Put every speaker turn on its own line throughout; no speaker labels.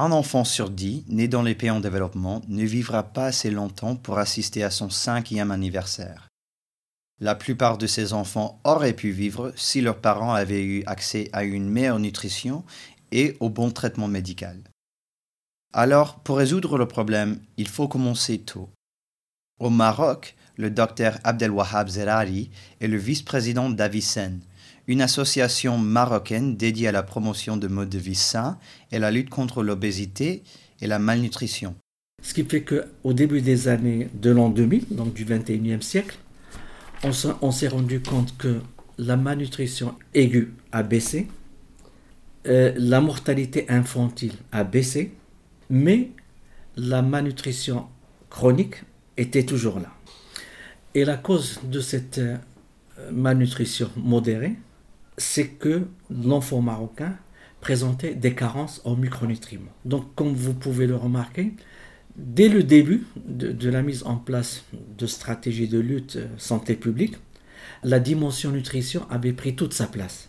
Un enfant sur dix né dans les pays en développement ne vivra pas assez longtemps pour assister à son cinquième anniversaire. La plupart de ces enfants auraient pu vivre si leurs parents avaient eu accès à une meilleure nutrition et au bon traitement médical. Alors, pour résoudre le problème, il faut commencer tôt. Au Maroc, le docteur Abdelwahab Zerari est le vice-président d'Avicenne, une association marocaine dédiée à la promotion de modes de vie sains et la lutte contre l'obésité et la malnutrition.
Ce qui fait qu'au début des années de l'an 2000, donc du 21e siècle, on s'est rendu compte que la malnutrition aiguë a baissé, euh, la mortalité infantile a baissé, mais la malnutrition chronique était toujours là. Et la cause de cette euh, malnutrition modérée, c'est que l'enfant marocain présentait des carences en micronutriments. Donc, comme vous pouvez le remarquer, dès le début de, la mise en place de stratégies de lutte euh, santé publique, la dimension nutrition avait pris toute sa place.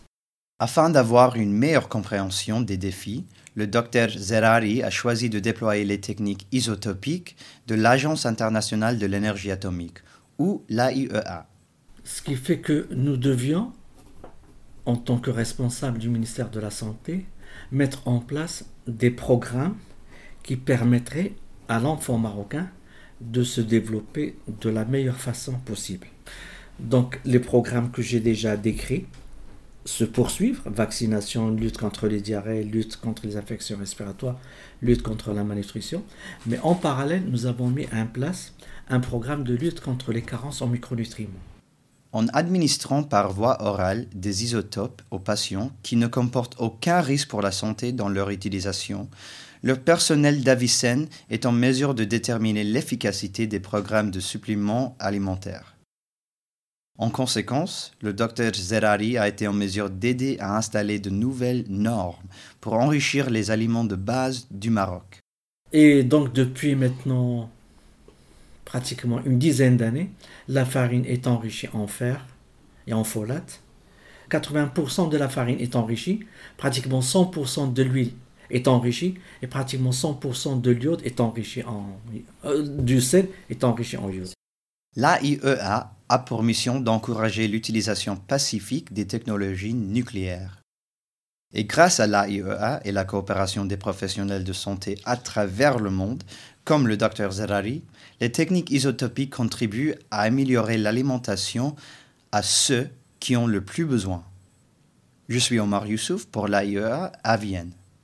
Afin d'avoir une meilleure compréhension des défis, le docteur Zerari a choisi de déployer les techniques isotopiques de l'Agence internationale de l'énergie atomique, ou l'AIEA.
Ce qui fait que nous devions en tant que responsable du ministère de la Santé, mettre en place des programmes qui permettraient à l'enfant marocain de se développer de la meilleure façon possible. Donc les programmes que j'ai déjà décrits se poursuivent, vaccination, lutte contre les diarrhées, lutte contre les infections respiratoires, lutte contre la malnutrition. Mais en parallèle, nous avons mis en place un programme de lutte contre les carences en micronutriments
en administrant par voie orale des isotopes aux patients qui ne comportent aucun risque pour la santé dans leur utilisation, le personnel d'Avicenne est en mesure de déterminer l'efficacité des programmes de suppléments alimentaires. En conséquence, le docteur Zerari a été en mesure d'aider à installer de nouvelles normes pour enrichir les aliments de base du Maroc.
Et donc depuis maintenant pratiquement une dizaine d'années, la farine est enrichie en fer et en folate. 80% de la farine est enrichie, pratiquement 100% de l'huile est enrichie et pratiquement 100% de l'iode est enrichi en euh, du sel est enrichi en iode.
L'AIEA a pour mission d'encourager l'utilisation pacifique des technologies nucléaires. Et grâce à l'AIEA et la coopération des professionnels de santé à travers le monde, comme le Dr Zerari, les techniques isotopiques contribuent à améliorer l'alimentation à ceux qui ont le plus besoin. Je suis Omar Youssouf pour l'AIEA à Vienne.